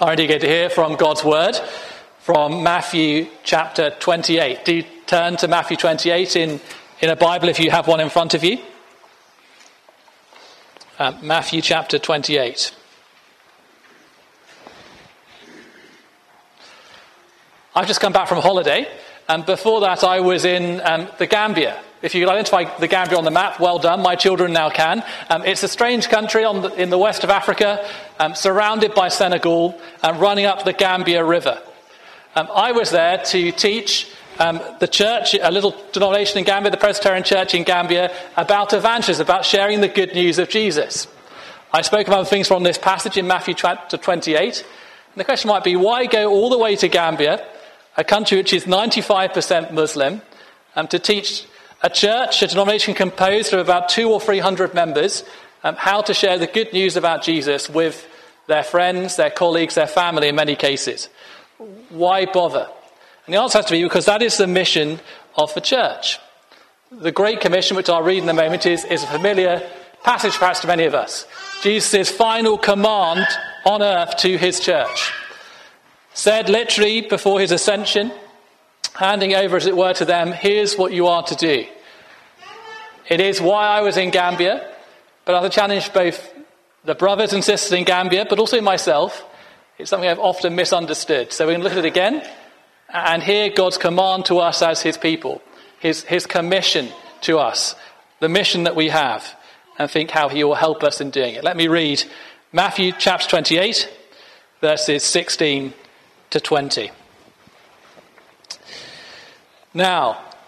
are indeed going to hear from God's word from Matthew chapter 28. Do turn to Matthew 28 in, in a Bible if you have one in front of you. Uh, Matthew chapter 28. I've just come back from holiday, and before that, I was in um, the Gambia. If you identify the Gambia on the map, well done. My children now can. Um, it's a strange country the, in the west of Africa, um, surrounded by Senegal, and running up the Gambia River. Um, I was there to teach um, the church, a little denomination in Gambia, the Presbyterian Church in Gambia, about evangelism, about sharing the good news of Jesus. I spoke about things from this passage in Matthew chapter 28. And the question might be why go all the way to Gambia a country which is 95% Muslim, um, to teach a church, a denomination composed of about two or three hundred members, um, how to share the good news about Jesus with their friends, their colleagues, their family in many cases. Why bother? And the answer has to be because that is the mission of the church. The Great Commission, which I'll read in a moment, is, is a familiar passage perhaps to many of us. Jesus' final command on earth to his church said literally before his ascension, handing over, as it were, to them, here's what you are to do. It is why I was in Gambia, but I challenge both the brothers and sisters in Gambia, but also myself. It's something I've often misunderstood. So we're going to look at it again and hear God's command to us as his people, his, his commission to us, the mission that we have, and think how he will help us in doing it. Let me read Matthew chapter 28, verses 16 to 20. Now,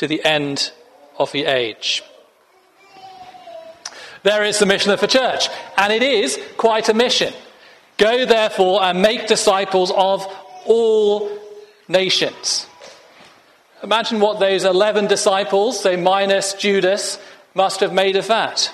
to the end of the age. There is the mission of the church, and it is quite a mission. Go therefore and make disciples of all nations. Imagine what those 11 disciples, say minus Judas, must have made of that.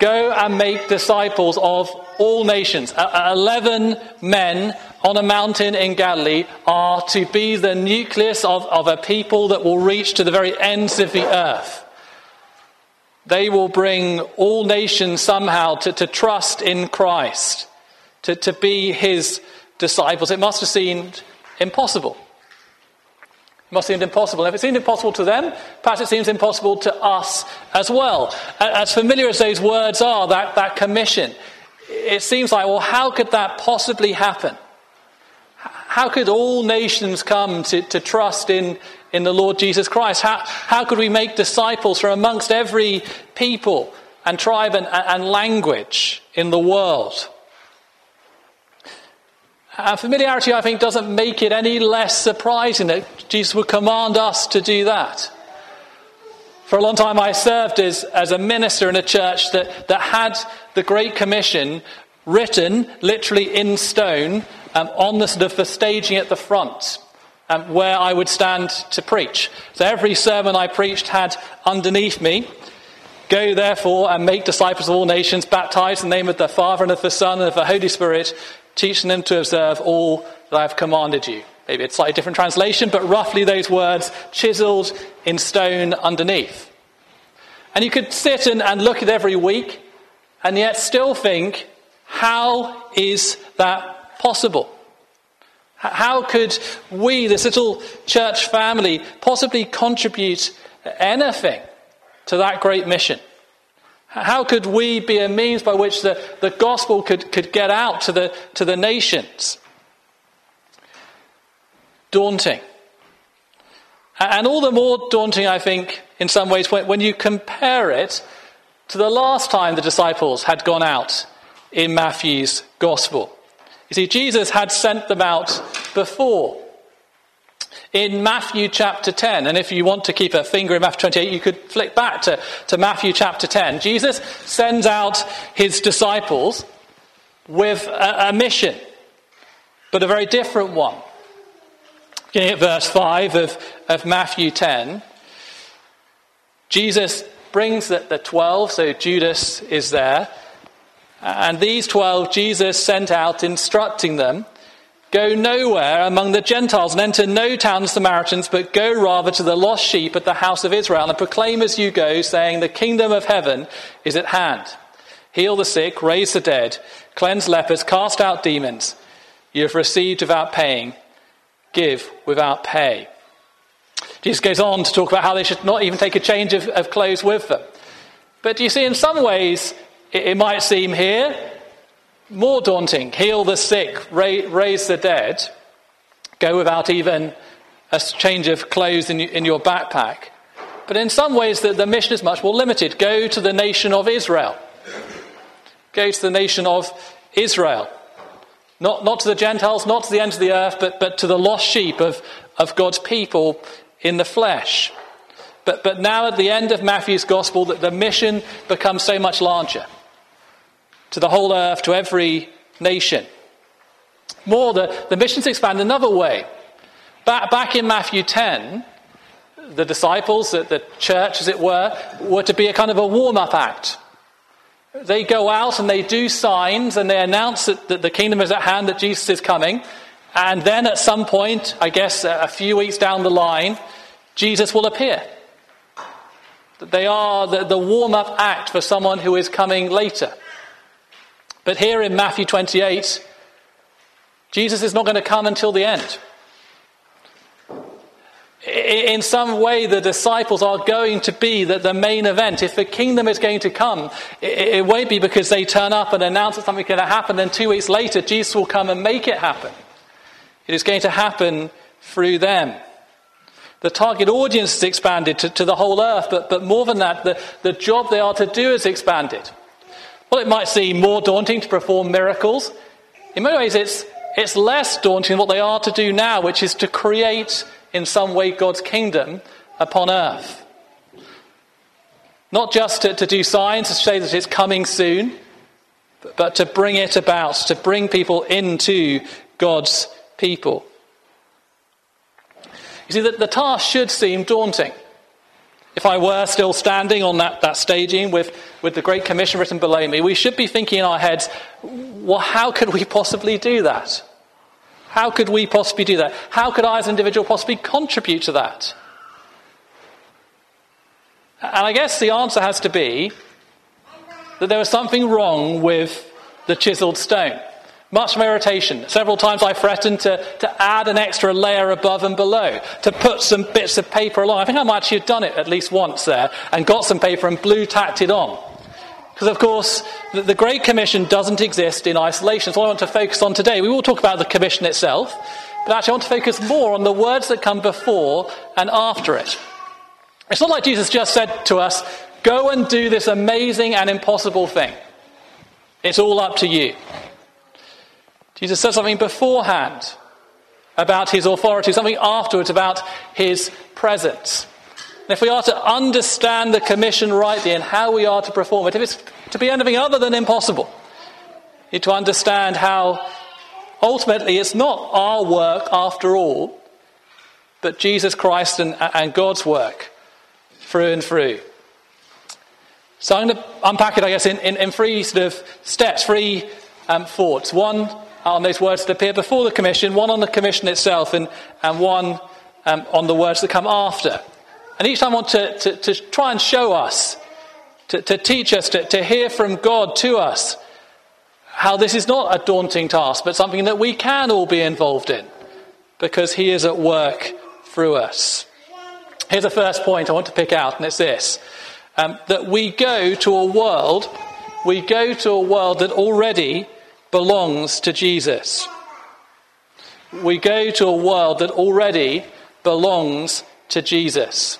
Go and make disciples of all nations. Eleven men on a mountain in Galilee are to be the nucleus of, of a people that will reach to the very ends of the earth. They will bring all nations somehow to, to trust in Christ, to, to be his disciples. It must have seemed impossible. It must have seemed impossible. if it seemed impossible to them, perhaps it seems impossible to us as well. As familiar as those words are, that, that commission, it seems like, well, how could that possibly happen? How could all nations come to, to trust in, in the Lord Jesus Christ? How, how could we make disciples from amongst every people and tribe and, and language in the world? And familiarity, I think, doesn't make it any less surprising that Jesus would command us to do that. For a long time, I served as, as a minister in a church that, that had the Great Commission written literally in stone um, on the sort of the staging at the front. Um, where I would stand to preach. So every sermon I preached had underneath me, Go therefore and make disciples of all nations, baptize in the name of the Father and of the Son and of the Holy Spirit, teaching them to observe all that I have commanded you. Maybe it's slightly different translation, but roughly those words chiseled in stone underneath. And you could sit and, and look at every week and yet still think, how is that possible? How could we, this little church family, possibly contribute anything to that great mission? How could we be a means by which the, the gospel could, could get out to the, to the nations? Daunting. And all the more daunting, I think, in some ways, when, when you compare it to the last time the disciples had gone out in Matthew's gospel. You see, Jesus had sent them out before in Matthew chapter 10. And if you want to keep a finger in Matthew 28, you could flick back to, to Matthew chapter 10. Jesus sends out his disciples with a, a mission, but a very different one. Beginning at verse 5 of, of Matthew 10, Jesus brings the, the 12, so Judas is there, and these 12 Jesus sent out instructing them Go nowhere among the Gentiles and enter no town of Samaritans, but go rather to the lost sheep at the house of Israel and proclaim as you go, saying, The kingdom of heaven is at hand. Heal the sick, raise the dead, cleanse lepers, cast out demons. You have received without paying, give without pay. Jesus goes on to talk about how they should not even take a change of, of clothes with them. But you see, in some ways, it, it might seem here more daunting heal the sick, raise the dead, go without even a change of clothes in, in your backpack. But in some ways, the, the mission is much more limited. Go to the nation of Israel. Go to the nation of Israel. Not, not to the Gentiles, not to the ends of the earth, but, but to the lost sheep of, of God's people in the flesh. But, but now, at the end of Matthew's gospel, that the mission becomes so much larger to the whole earth, to every nation. More, the, the missions expand another way. Back, back in Matthew 10, the disciples, the, the church as it were, were to be a kind of a warm up act. They go out and they do signs and they announce that, that the kingdom is at hand, that Jesus is coming. And then at some point, I guess a few weeks down the line, Jesus will appear. They are the, the warm up act for someone who is coming later. But here in Matthew 28, Jesus is not going to come until the end. In some way, the disciples are going to be the, main event. If the kingdom is going to come, it, it won't be because they turn up and announce that something's going to happen, then two weeks later, Jesus will come and make it happen. It is going to happen through them. The target audience is expanded to, to the whole earth, but, but more than that, the, the job they are to do is expanded. Well, it might seem more daunting to perform miracles. In many ways, it's, it's less daunting what they are to do now, which is to create, in some way, God's kingdom upon earth. Not just to, to do signs to say that it's coming soon, but, but to bring it about, to bring people into God's people. You see, the, the task should seem daunting. If I were still standing on that, that staging with, with the Great Commission written below me, we should be thinking in our heads, well, how could we possibly do that? How could we possibly do that? How could I as an individual possibly contribute to that? And I guess the answer has to be that there was something wrong with the chiseled stone. Much irritation. Several times I threatened to, to add an extra layer above and below, to put some bits of paper along. I think I might actually have done it at least once there and got some paper and blue tacked it on. Because, of course, the, the Great Commission doesn't exist in isolation. So I want to focus on today. We will talk about the Commission itself, but actually I want to focus more on the words that come before and after it. It's not like Jesus just said to us, go and do this amazing and impossible thing. It's all up to you. Jesus says something beforehand about his authority, something afterwards about his presence. And if we are to understand the commission rightly and how we are to perform it, if it's to be anything other than impossible, to understand how ultimately it's not our work after all, but Jesus Christ and, and God's work through and through. So I'm going to unpack it, I guess, in, in, in three sort of steps, three um, thoughts. One, on those words that appear before the commission, one on the commission itself, and, and one um, on the words that come after. And each time I want to, to, to try and show us, to, to teach us, to, to hear from God to us, how this is not a daunting task, but something that we can all be involved in, because He is at work through us. Here's the first point I want to pick out, and it's this um, that we go to a world, we go to a world that already belongs to Jesus. We go to a world that already belongs to Jesus.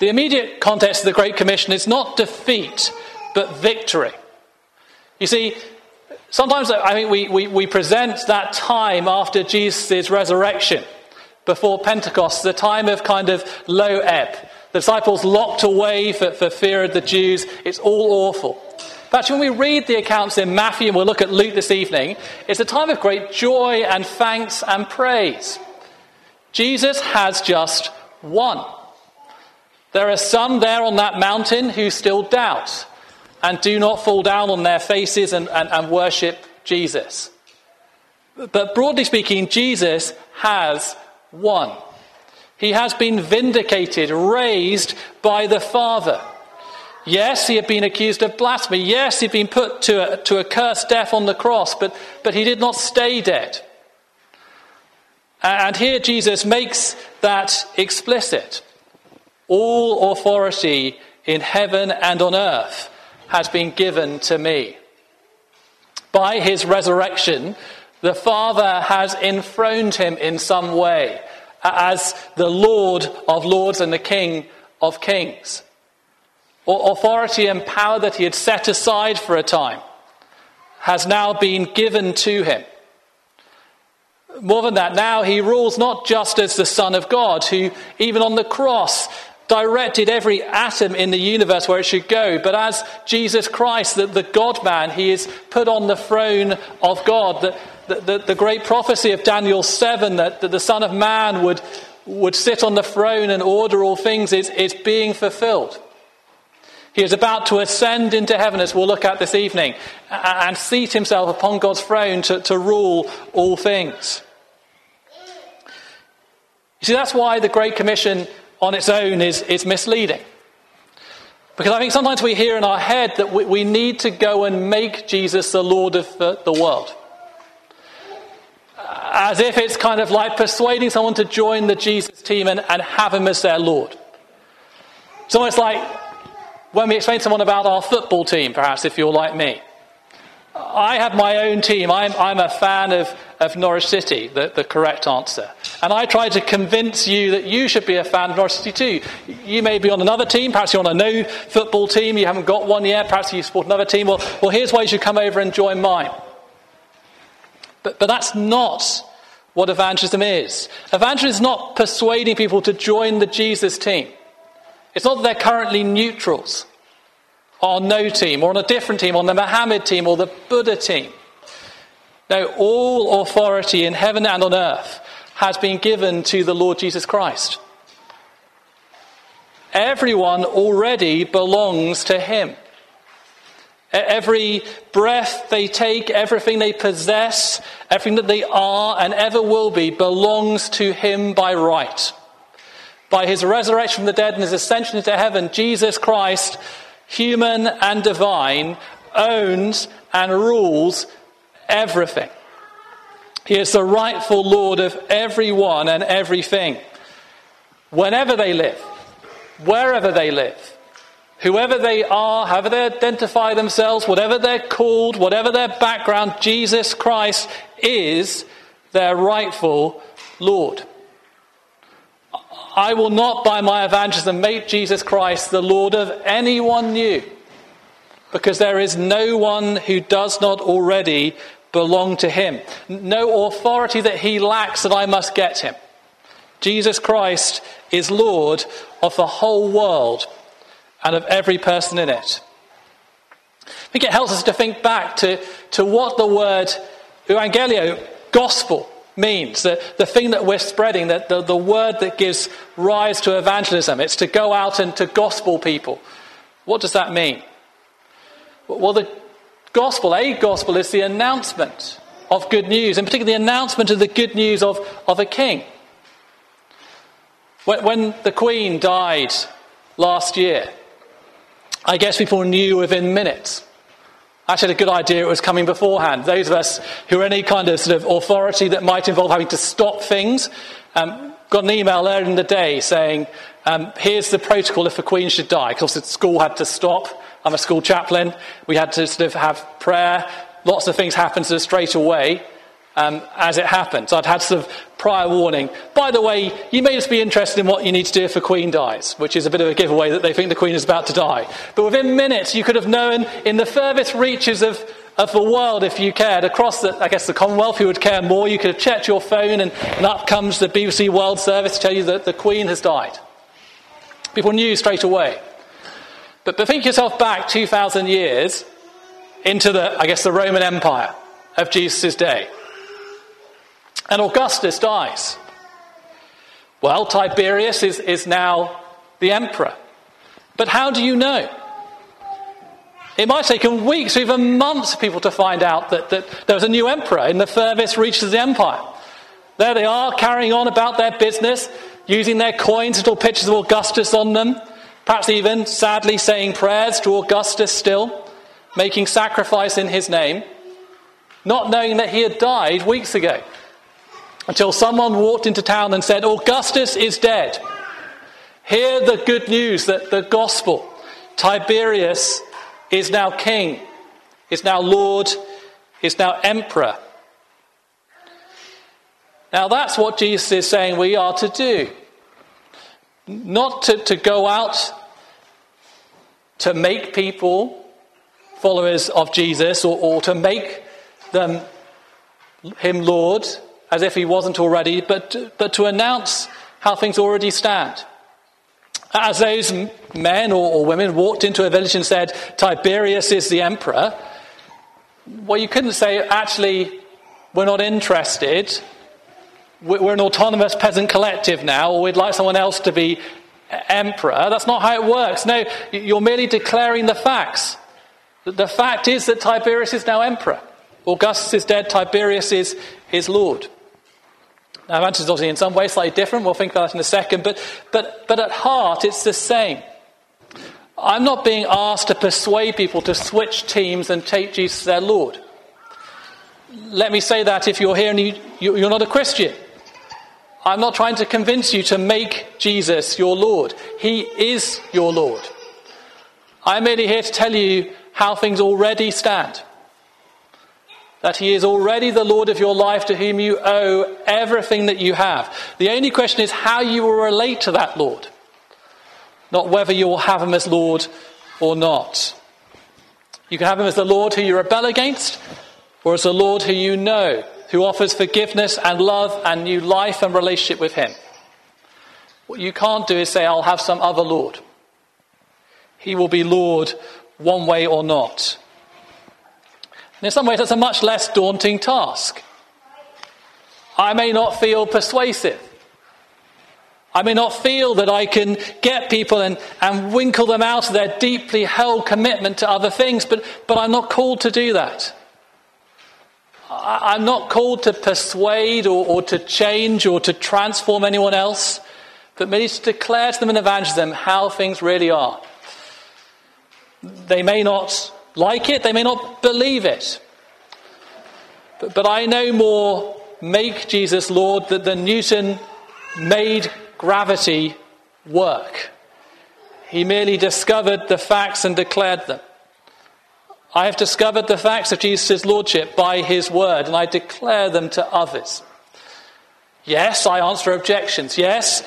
The immediate context of the Great Commission is not defeat, but victory. You see, sometimes uh, I mean, we, we, we present that time after Jesus' resurrection, before Pentecost, the time of kind of low ebb. The disciples locked away for, for fear of the Jews. It's all awful. But when we read the accounts in Matthew, and we'll look at Luke this evening, it's a time of great joy and thanks and praise. Jesus has just won. There are some there on that mountain who still doubt and do not fall down on their faces and, and, and worship Jesus. But broadly speaking, Jesus has won. He has been vindicated, raised by the Father. Yes, he had been accused of blasphemy. Yes, he'd been put to a, to a cursed death on the cross, but, but he did not stay dead. And here Jesus makes that explicit. All authority in heaven and on earth has been given to me. By his resurrection, the Father has enthroned him in some way as the Lord of lords and the King of kings. Or authority and power that he had set aside for a time has now been given to him. More than that, now he rules not just as the Son of God, who, even on the cross, directed every atom in the universe where it should go, but as Jesus Christ, the, the God man, he is put on the throne of God. The, the, the, great prophecy of Daniel 7 that, that the Son of Man would, would sit on the throne and order all things is, is being fulfilled. He is about to ascend into heaven, as we'll look at this evening, and seat himself upon God's throne to, to rule all things. You see, that's why the Great Commission on its own is, is misleading. Because I think sometimes we hear in our head that we, we need to go and make Jesus the Lord of the, the world. As if it's kind of like persuading someone to join the Jesus team and, and have him as their Lord. It's almost like when we explain to someone about our football team, perhaps, if you're like me. I have my own team. I'm, I'm a fan of, of Norwich City, the, the correct answer. And I try to convince you that you should be a fan of Norwich City too. You may be on another team, perhaps you're on a no football team, you haven't got one yet, perhaps you support another team. Well, well here's why you should come over and join mine. But, but that's not what evangelism is. Evangelism is not persuading people to join the Jesus team. It's not that they're currently neutrals on no team or on a different team, on the Muhammad team or the Buddha team. No, all authority in heaven and on earth has been given to the Lord Jesus Christ. Everyone already belongs to him. Every breath they take, everything they possess, everything that they are and ever will be belongs to him by right. By his resurrection from the dead and his ascension into heaven, Jesus Christ human and divine, owns and rules everything. He is the rightful Lord of everyone and everything. Whenever they live, wherever they live, whoever they are, however they identify themselves, whatever they're called, whatever their background, Jesus Christ is their rightful Lord. I will not, by my evangelism, make Jesus Christ the Lord of anyone new, because there is no one who does not already belong to him. No authority that he lacks that I must get him. Jesus Christ is Lord of the whole world and of every person in it. I think it helps us to think back to, to what the word evangelio, gospel, means, the, the thing that we're spreading, the, the, the word that gives rise to evangelism. It's to go out and to gospel people. What does that mean? Well, the gospel, a gospel, is the announcement of good news, and particularly the announcement of the good news of, of a king. When, when the Queen died last year, I guess people knew within minutes actually had a good idea it was coming beforehand. Those of us who are any kind of sort of authority that might involve having to stop things um, got an email earlier in the day saying, um, here's the protocol if a queen should die. Because the school had to stop. I'm a school chaplain. We had to sort of have prayer. Lots of things happened straight away um, as it happened. So I'd had sort of prior warning. By the way, you may just be interested in what you need to do if a queen dies, which is a bit of a giveaway that they think the queen is about to die. But within minutes, you could have known in the furthest reaches of, of the world, if you cared, across the, I guess, the Commonwealth, who would care more, you could have checked your phone and, and up comes the BBC World Service to tell you that the queen has died. People knew straight away. But, but think yourself back 2,000 years into the, I guess, the Roman Empire of Jesus' day. And Augustus dies. Well, Tiberius is, is now the emperor. But how do you know? It might take taken weeks even months for people to find out that, that there was a new emperor in the furthest reaches of the empire. There they are, carrying on about their business, using their coins, little pictures of Augustus on them, perhaps even, sadly, saying prayers to Augustus still, making sacrifice in his name, not knowing that he had died weeks ago. Until someone walked into town and said, Augustus is dead. Hear the good news that the gospel, Tiberius is now king, is now Lord, is now emperor. Now, that's what Jesus is saying we are to do. Not to, to go out to make people followers of Jesus or, or to make them him Lord as if he wasn't already, but, but to announce how things already stand. As those men or, or women walked into a village and said, Tiberius is the emperor, well, you couldn't say, actually, we're not interested we're an autonomous peasant collective now, or we'd like someone else to be emperor. That's not how it works. No, you're merely declaring the facts. The fact is that Tiberius is now emperor. Augustus is dead, Tiberius is, is Lord. Now, is obviously in some way slightly different. We'll think about that in a second. But, but, but at heart, it's the same. I'm not being asked to persuade people to switch teams and take Jesus as their Lord. Let me say that if you're here and you, you're not a Christian. I'm not trying to convince you to make Jesus your Lord. He is your Lord. I'm merely here to tell you how things already stand. That He is already the Lord of your life to whom you owe everything that you have. The only question is how you will relate to that Lord, not whether you will have Him as Lord or not. You can have Him as the Lord who you rebel against, or as the Lord who you know who offers forgiveness and love and new life and relationship with Him. What you can't do is say, I'll have some other Lord. He will be Lord one way or not. And in some ways, that's a much less daunting task. I may not feel persuasive. I may not feel that I can get people and, and winkle them out of their deeply held commitment to other things, but, but I'm not called to do that. I'm not called to persuade or, or, to change or to transform anyone else, but merely to declare to them in evangelism how things really are. They may not like it, they may not believe it, but, but I no more make Jesus Lord than Newton made gravity work. He merely discovered the facts and declared them. I have discovered the facts of Jesus' Lordship by His Word, and I declare them to others. Yes, I answer objections. Yes,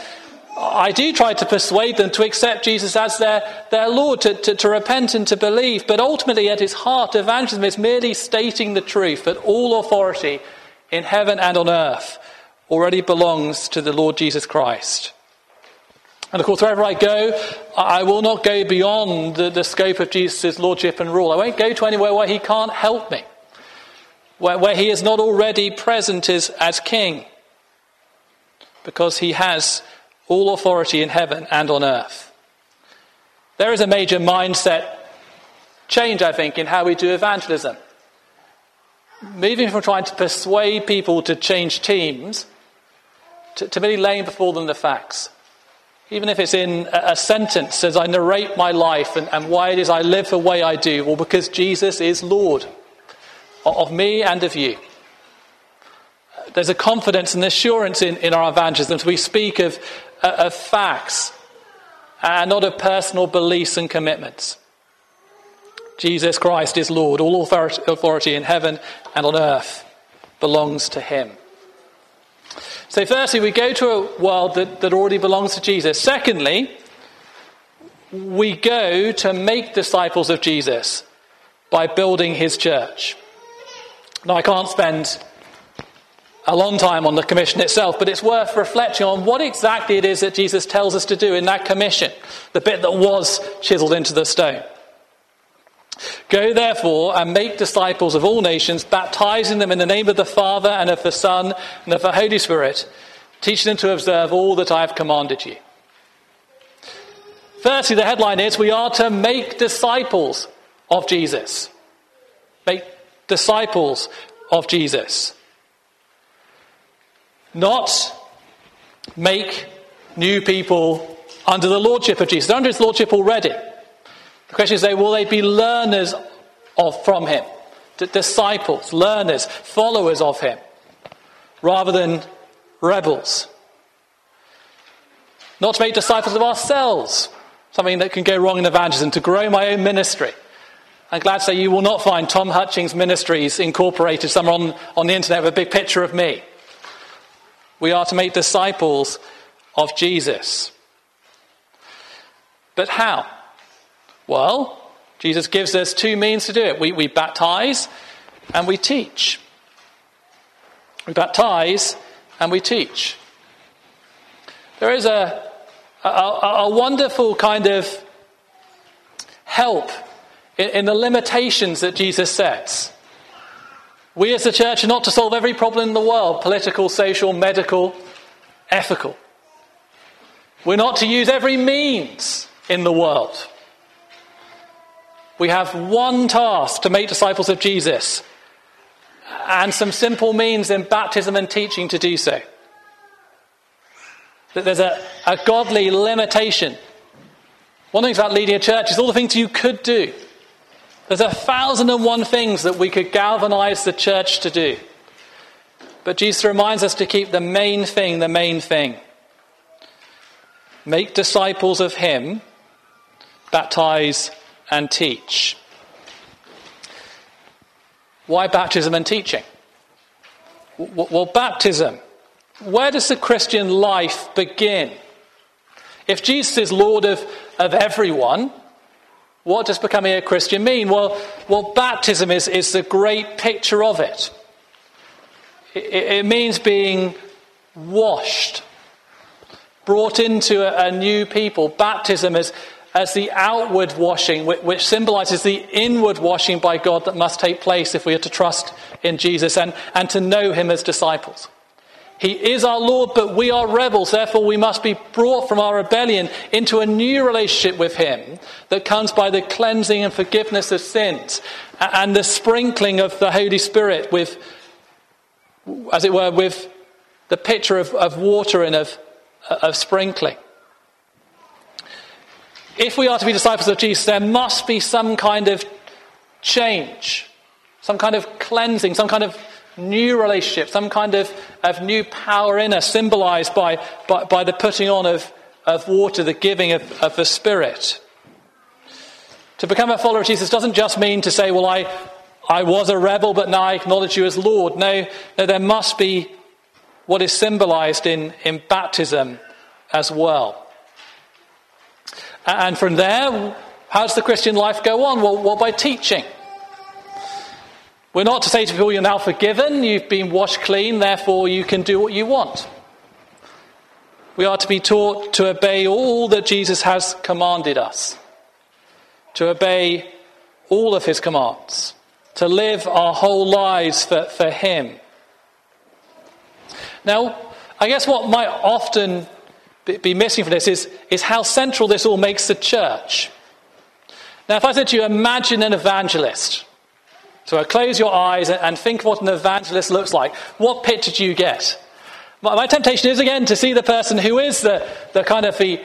I do try to persuade them to accept Jesus as their, their Lord, to, to, to repent and to believe. But ultimately, at its heart, evangelism is merely stating the truth that all authority in heaven and on earth already belongs to the Lord Jesus Christ. And of course, wherever I go, I will not go beyond the, the scope of Jesus' lordship and rule. I won't go to anywhere where he can't help me, where, where he is not already present as, as king, because he has all authority in heaven and on earth. There is a major mindset change, I think, in how we do evangelism. Moving from trying to persuade people to change teams to, to really laying before them the facts. Even if it's in a sentence as I narrate my life and, and why it is I live the way I do, well, because Jesus is Lord of me and of you. There's a confidence and assurance in, in our evangelism. We speak of, of facts and not of personal beliefs and commitments. Jesus Christ is Lord. All authority in heaven and on earth belongs to him. So, firstly, we go to a world that, that already belongs to Jesus. Secondly, we go to make disciples of Jesus by building his church. Now, I can't spend a long time on the commission itself, but it's worth reflecting on what exactly it is that Jesus tells us to do in that commission, the bit that was chiseled into the stone. Go therefore and make disciples of all nations, baptizing them in the name of the Father and of the Son and of the Holy Spirit, teaching them to observe all that I have commanded you. Firstly, the headline is we are to make disciples of Jesus. Make disciples of Jesus. Not make new people under the lordship of Jesus. They're under his lordship already. The question is, will they be learners of, from him? disciples, learners, followers of him, rather than rebels. Not to make disciples of ourselves, something that can go wrong in evangelism, to grow my own ministry. I'm glad to say you will not find Tom Hutchings Ministries incorporated somewhere on, on the internet with a big picture of me. We are to make disciples of Jesus. But how? Well, Jesus gives us two means to do it. We, we baptize and we teach. We baptize and we teach. There is a, a, a wonderful kind of help in, in the limitations that Jesus sets. We as the church are not to solve every problem in the world political, social, medical, ethical. We're not to use every means in the world. We have one task to make disciples of Jesus and some simple means in baptism and teaching to do so. That there's a, a godly limitation. One thing about leading a church is all the things you could do. There's a thousand and one things that we could galvanize the church to do. But Jesus reminds us to keep the main thing the main thing. Make disciples of Him, baptize and teach. Why baptism and teaching? Well, baptism. Where does the Christian life begin? If Jesus is Lord of, of everyone, what does becoming a Christian mean? Well, well baptism is, is the great picture of it. It, it means being washed, brought into a, a new people. Baptism is, as the outward washing, which symbolizes the inward washing by God that must take place if we are to trust in Jesus and, and to know Him as disciples. He is our Lord, but we are rebels. Therefore, we must be brought from our rebellion into a new relationship with Him that comes by the cleansing and forgiveness of sins and the sprinkling of the Holy Spirit with, as it were, with the picture of, of water and of, of sprinkling. If we are to be disciples of Jesus, there must be some kind of change, some kind of cleansing, some kind of new relationship, some kind of, of new power in us, symbolized by, by, by the putting on of, of water, the giving of, of the Spirit. To become a follower of Jesus doesn't just mean to say, well, I, I was a rebel, but now I acknowledge you as Lord. No, no there must be what is symbolized in, in baptism as well. And from there, how does the Christian life go on? Well, well, by teaching. We're not to say to people, you're now forgiven, you've been washed clean, therefore you can do what you want. We are to be taught to obey all that Jesus has commanded us, to obey all of his commands, to live our whole lives for, for him. Now, I guess what might often be missing from this is, is how central this all makes the church. Now, if I said to you, imagine an evangelist. So uh, close your eyes and think what an evangelist looks like. What picture do you get? My, temptation is again to see the person who is the, the kind of the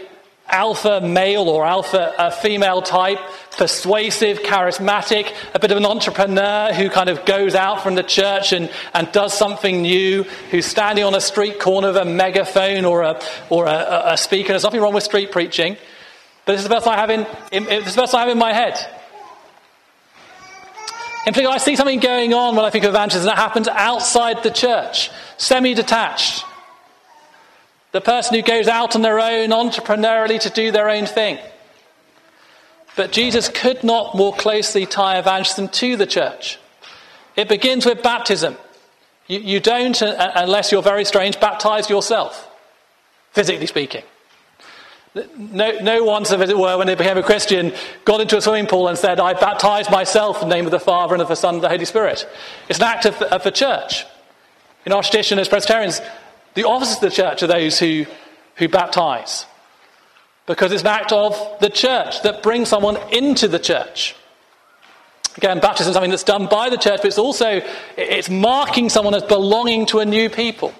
alpha male or alpha uh, female type, persuasive, charismatic, a bit of an entrepreneur who kind of goes out from the church and, and does something new, who's standing on a street corner with a megaphone or a, or a, a speaker. There's nothing wrong with street preaching, but this is the person I have in, in, this is the person I have in my head. In particular, I see something going on when I think of evangelism that happens outside the church, semi detached. The person who goes out on their own entrepreneurially to do their own thing. But Jesus could not more closely tie evangelism to the church. It begins with baptism. You, you don't, uh, unless you're very strange, baptize yourself, physically speaking. No, no one, as it were, when they became a Christian, got into a swimming pool and said, I baptize myself in the name of the Father and of the Son and the Holy Spirit. It's an act of, of the church. In our tradition as Presbyterians, the officers of the church are those who, who baptize. Because it's an act of the church that brings someone into the church. Again, baptism is something that's done by the church, but it's also it's marking someone as belonging to a new people.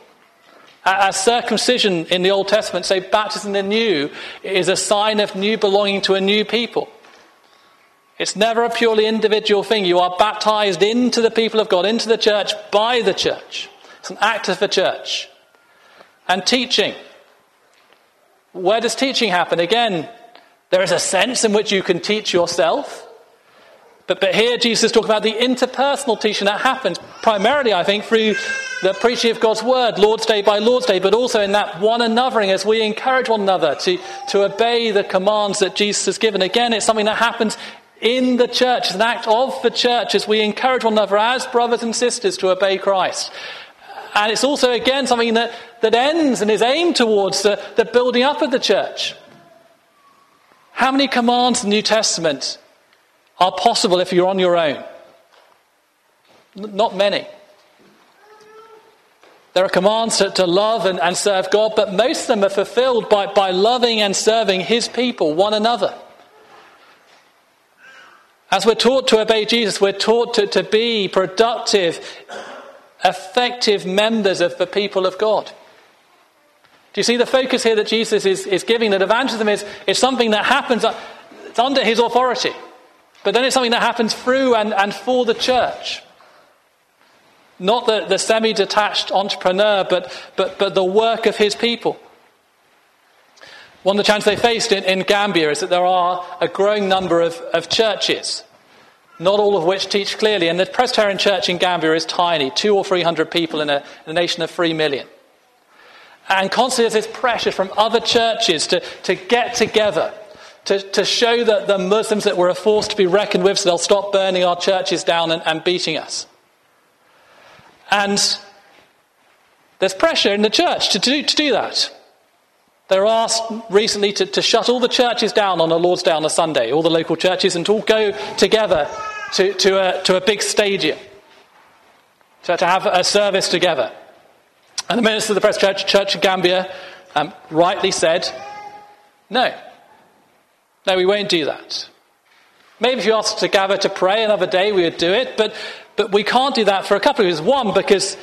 As circumcision in the Old Testament say baptism in the new is a sign of new belonging to a new people. It's never a purely individual thing. You are baptized into the people of God, into the church by the church. It's an act of the church. And teaching. Where does teaching happen? Again, there is a sense in which you can teach yourself. But, but here Jesus is talking about the interpersonal teaching that happens, primarily, I think, through the preaching of God's word, Lord's Day by Lord's Day, but also in that one anothering as we encourage one another to, to obey the commands that Jesus has given. Again, it's something that happens in the church. It's an act of the church as we encourage one another as brothers and sisters to obey Christ. And it's also, again, something that, that ends and is aimed towards the, the building up of the church. How many commands in the New Testament are possible if you're on your own? Not many. There are commands to, to love and, and serve God, but most of them are fulfilled by, by loving and serving His people, one another. As we're taught to obey Jesus, we're taught to, to be productive, effective members of the people of God. Do you see the focus here that Jesus is, is giving? That evangelism is, is something that happens uh, it's under his authority. But then it's something that happens through and, and for the church. Not the, the semi detached entrepreneur, but, but, but the work of his people. One of the challenges they faced in, in Gambia is that there are a growing number of, of churches, not all of which teach clearly. And the Presbyterian church in Gambia is tiny, two or three hundred people in a, in a nation of three million. And constantly there's this pressure from other churches to, to get together to, to show that the Muslims that we're a force to be reckoned with so they'll stop burning our churches down and, and beating us. And there's pressure in the church to do, to do that. They were asked recently to, to shut all the churches down on a Lord's Day on a Sunday, all the local churches, and to all go together to, to, a, to a big stadium to, to have a service together. And the minister of the Press Church, Church of Gambia, um, rightly said, no, no, we won't do that. Maybe if you asked us to gather to pray another day, we would do it, but, but we can't do that for a couple of reasons. One, because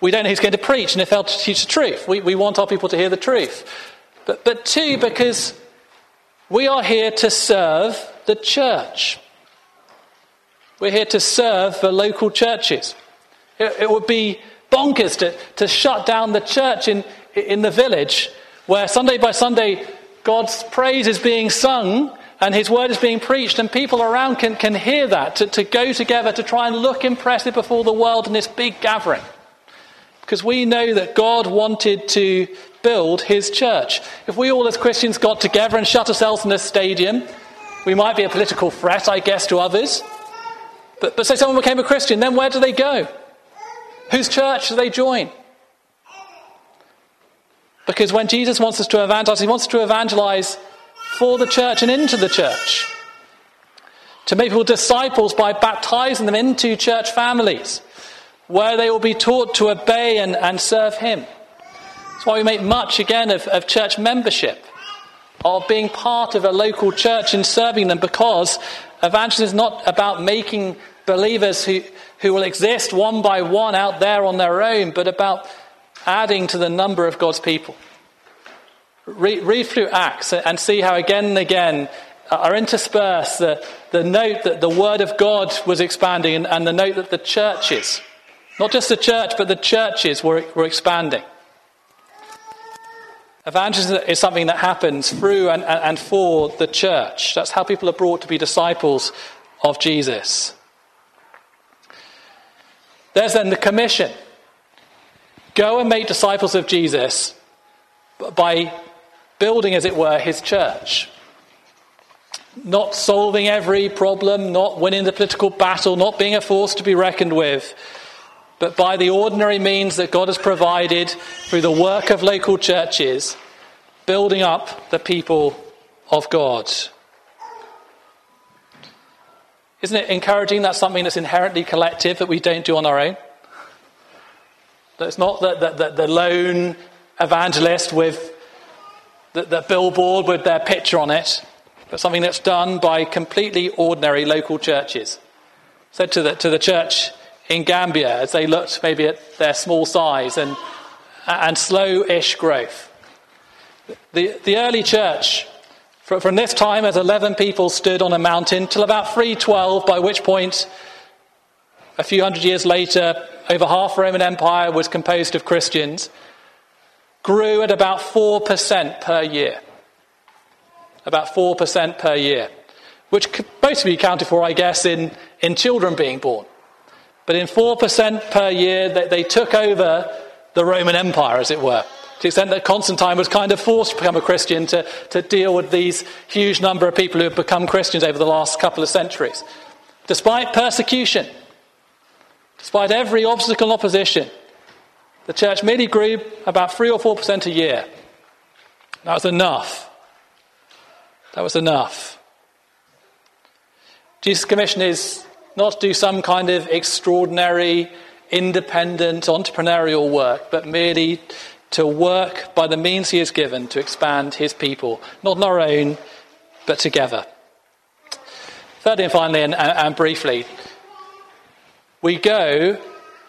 we don't know who's going to preach and if they'll teach the truth. We, we want our people to hear the truth. But, but two, because we are here to serve the church. We're here to serve the local churches. It, it would be bonkers to, to shut down the church in, in the village where Sunday by Sunday God's praise is being sung and his word is being preached, and people around can, can hear that, to, to go together to try and look impressive before the world in this big gathering. Because we know that God wanted to build his church. If we all as Christians got together and shut ourselves in a stadium, we might be a political threat, I guess, to others. But, but say someone became a Christian, then where do they go? Whose church do they join? Because when Jesus wants us to evangelize, he wants us to evangelize for the church and into the church. To make people disciples by baptizing them into church families, where they will be taught to obey and, and serve him. That's why we make much again of, of church membership, of being part of a local church and serving them, because evangelism is not about making believers who, who will exist one by one out there on their own, but about adding to the number of God's people. Read, read through Acts and see how again and again uh, are interspersed the, the note that the Word of God was expanding and, and the note that the churches, not just the church, but the churches were, were expanding. Evangelism is something that happens through and, and for the church. That's how people are brought to be disciples of Jesus. There's then the commission. Go and make disciples of Jesus by building, as it were, his church. Not solving every problem, not winning the political battle, not being a force to be reckoned with, but by the ordinary means that God has provided through the work of local churches, building up the people of God. Isn't it encouraging that's something that's inherently collective that we don't do on our own? It's not the, the, the, lone evangelist with the, the billboard with their picture on it, but something that's done by completely ordinary local churches. Said to the, to the church in Gambia as they looked maybe at their small size and, and slow ish growth. The, the early church from this time, as 11 people stood on a mountain, till about 312, by which point, a few hundred years later, over half the Roman Empire was composed of Christians, grew at about 4% per year. About 4% per year, which mostly be accounted for, I guess, in, in children being born. But in 4% per year, they, they took over the Roman Empire, as it were to the extent that Constantine was kind of forced to become a Christian to, to deal with these huge number of people who have become Christians over the last couple of centuries. Despite persecution, despite every obstacle and opposition, the church merely grew about 3 or 4% a year. That was enough. That was enough. Jesus' commission is not to do some kind of extraordinary, independent, entrepreneurial work, but merely to work by the means he has given to expand his people, not on our own, but together. Thirdly and finally, and, and briefly, we go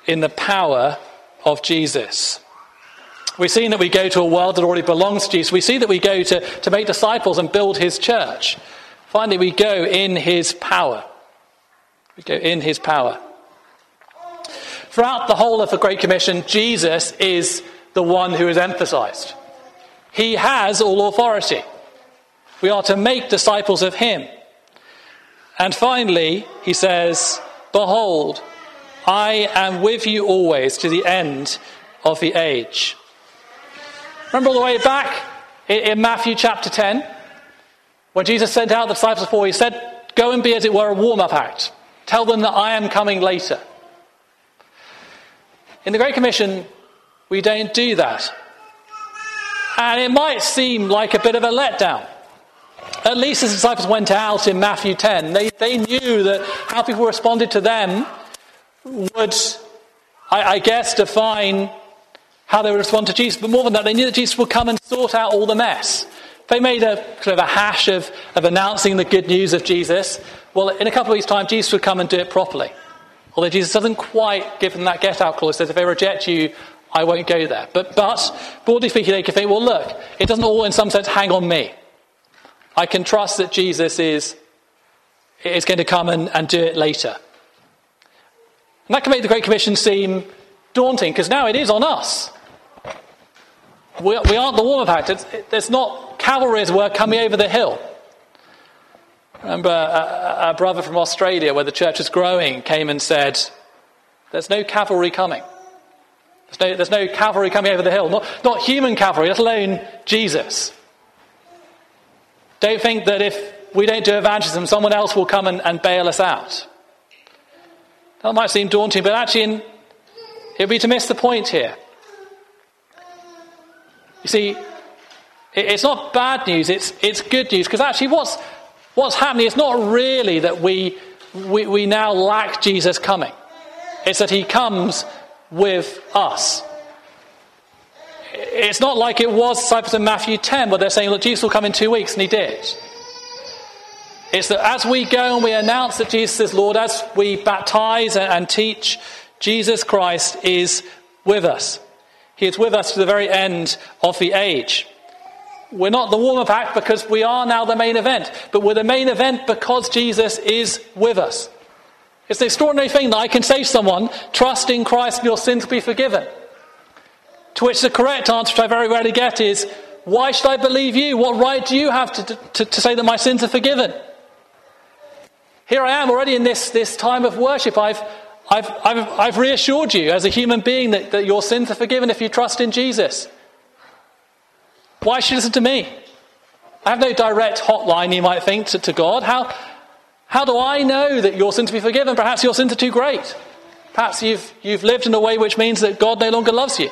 in the power of Jesus. We've seen that we go to a world that already belongs to Jesus. We see that we go to, to make disciples and build his church. Finally, we go in his power. We go in his power. Throughout the whole of the Great Commission, Jesus is the one who is emphasized. He has all authority. We are to make disciples of him. And finally, he says, Behold, I am with you always to the end of the age. Remember all the way back in Matthew chapter 10, when Jesus sent out the disciples before, he said, Go and be, as it were, a warm up act. Tell them that I am coming later. In the Great Commission, we don't do that. And it might seem like a bit of a letdown. At least as the disciples went out in Matthew 10, they, they knew that how people responded to them would, I, I guess, define how they would respond to Jesus. But more than that, they knew that Jesus would come and sort out all the mess. They made a kind of a hash of, of announcing the good news of Jesus. Well, in a couple of weeks' time, Jesus would come and do it properly. Although Jesus doesn't quite give them that get out clause, says, if they reject you, I won't go there. But, but broadly speaking, they can think, well, look, it doesn't all in some sense hang on me. I can trust that Jesus is, is going to come and, and do it later. And that can make the Great Commission seem daunting because now it is on us. We, we aren't the warm pact. It's, it, there's not cavalry, as were, coming over the hill. Remember uh, uh, a, a brother from Australia, where the church was growing, came and said, There's no cavalry coming. There's no, there's no cavalry coming over the hill, not, not human cavalry, let alone Jesus. Don't think that if we don't do evangelism, someone else will come and, and bail us out. That might seem daunting, but actually, in, it would be to miss the point here. You see, it, it's not bad news, it's, it's good news, because actually, what's, what's happening is not really that we, we, we now lack Jesus coming, it's that he comes with us. It's not like it was disciples in Matthew 10 where they're saying, Look, Jesus will come in two weeks, and he did. It's that as we go and we announce that Jesus is Lord, as we baptize and teach, Jesus Christ is with us. He is with us to the very end of the age. We're not the warm up act because we are now the main event, but we're the main event because Jesus is with us. It's an extraordinary thing that I can say to someone, trust in Christ and your sins will be forgiven. To which the correct answer, which I very rarely get, is, why should I believe you? What right do you have to, to, to say that my sins are forgiven? Here I am already in this, this time of worship. I've, I've, I've, I've reassured you as a human being that, that your sins are forgiven if you trust in Jesus. Why should you listen to me? I have no direct hotline, you might think, to, to God. How, how do I know that your sins to be forgiven? Perhaps your sins are too great. Perhaps you've, you've lived in a way which means that God no longer loves you.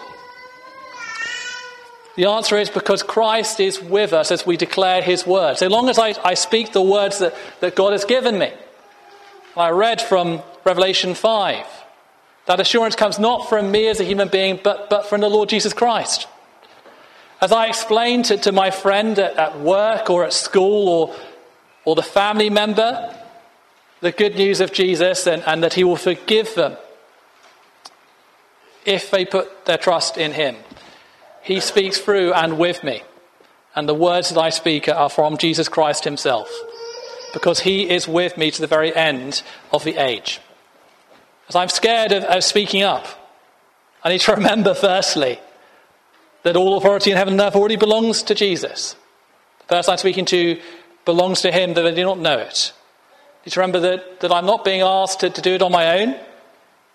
The answer is because Christ is with us as we declare his word. So long as I, I speak the words that, that God has given me. I read from Revelation 5. That assurance comes not from me as a human being, but, but from the Lord Jesus Christ. As I explain to, to my friend at, at work or at school or, or the family member the good news of Jesus and, and that he will forgive them if they put their trust in him. He speaks through and with me. And the words that I speak are from Jesus Christ himself, because he is with me to the very end of the age. As I'm scared of, of speaking up, I need to remember, firstly, that all authority in heaven and earth already belongs to Jesus. The person I'm speaking to belongs to him, that they do not know it. I need to remember that, that I'm not being asked to, to do it on my own,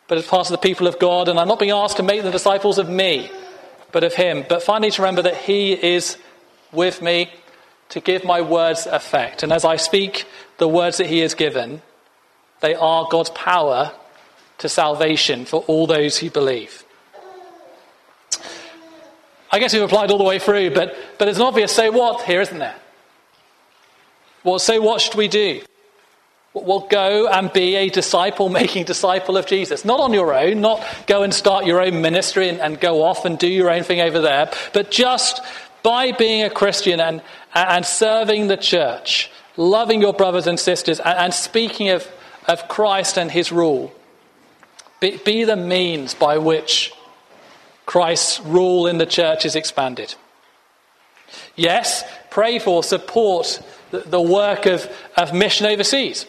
but as part of the people of God, and I'm not being asked to make the disciples of me, but of him. But finally, to remember that he is with me to give my words effect. And as I speak the words that he has given, they are God's power to salvation for all those who believe. I guess we've applied all the way through, but, but it's an obvious say what here, isn't there? Well, so what should we do? Well, go and be a disciple making disciple of Jesus. Not on your own, not go and start your own ministry and, and, go off and do your own thing over there, but just by being a Christian and, and serving the church, loving your brothers and sisters, and, and speaking of, of Christ and his rule. Be, be the means by which Christ's rule in the church is expanded. Yes, pray for, support the, the work of, of mission overseas.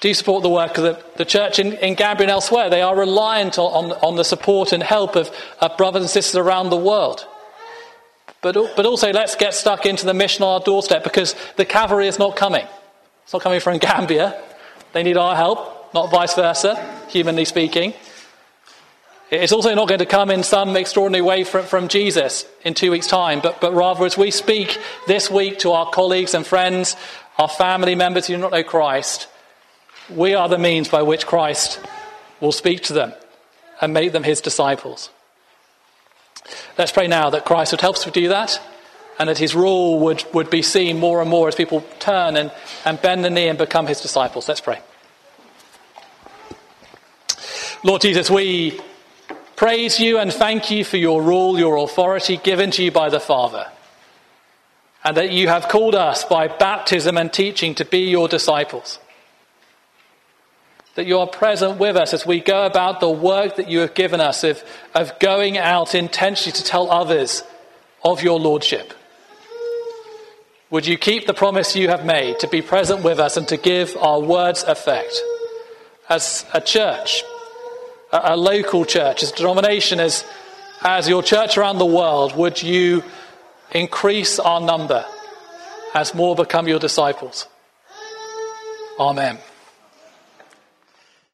Do support the work of the, the church in, in Gambia and elsewhere? They are reliant on, on, on the support and help of, of brothers and sisters around the world. But, but also, let's get stuck into the mission on our doorstep because the cavalry is not coming. It's not coming from Gambia. They need our help, not vice versa, humanly speaking. It's also not going to come in some extraordinary way from, from Jesus in two weeks' time, but, but rather as we speak this week to our colleagues and friends, our family members who do not know Christ, we are the means by which Christ will speak to them and make them his disciples. Let's pray now that Christ would help us to do that and that his rule would, would be seen more and more as people turn and, and bend the knee and become his disciples. Let's pray. Lord Jesus, we praise you and thank you for your rule, your authority given to you by the Father, and that you have called us by baptism and teaching to be your disciples. That you are present with us as we go about the work that you have given us of, of going out intentionally to tell others of your Lordship. Would you keep the promise you have made to be present with us and to give our words effect? As a church, a, a local church, as a denomination, as, as your church around the world, would you increase our number as more become your disciples? Amen.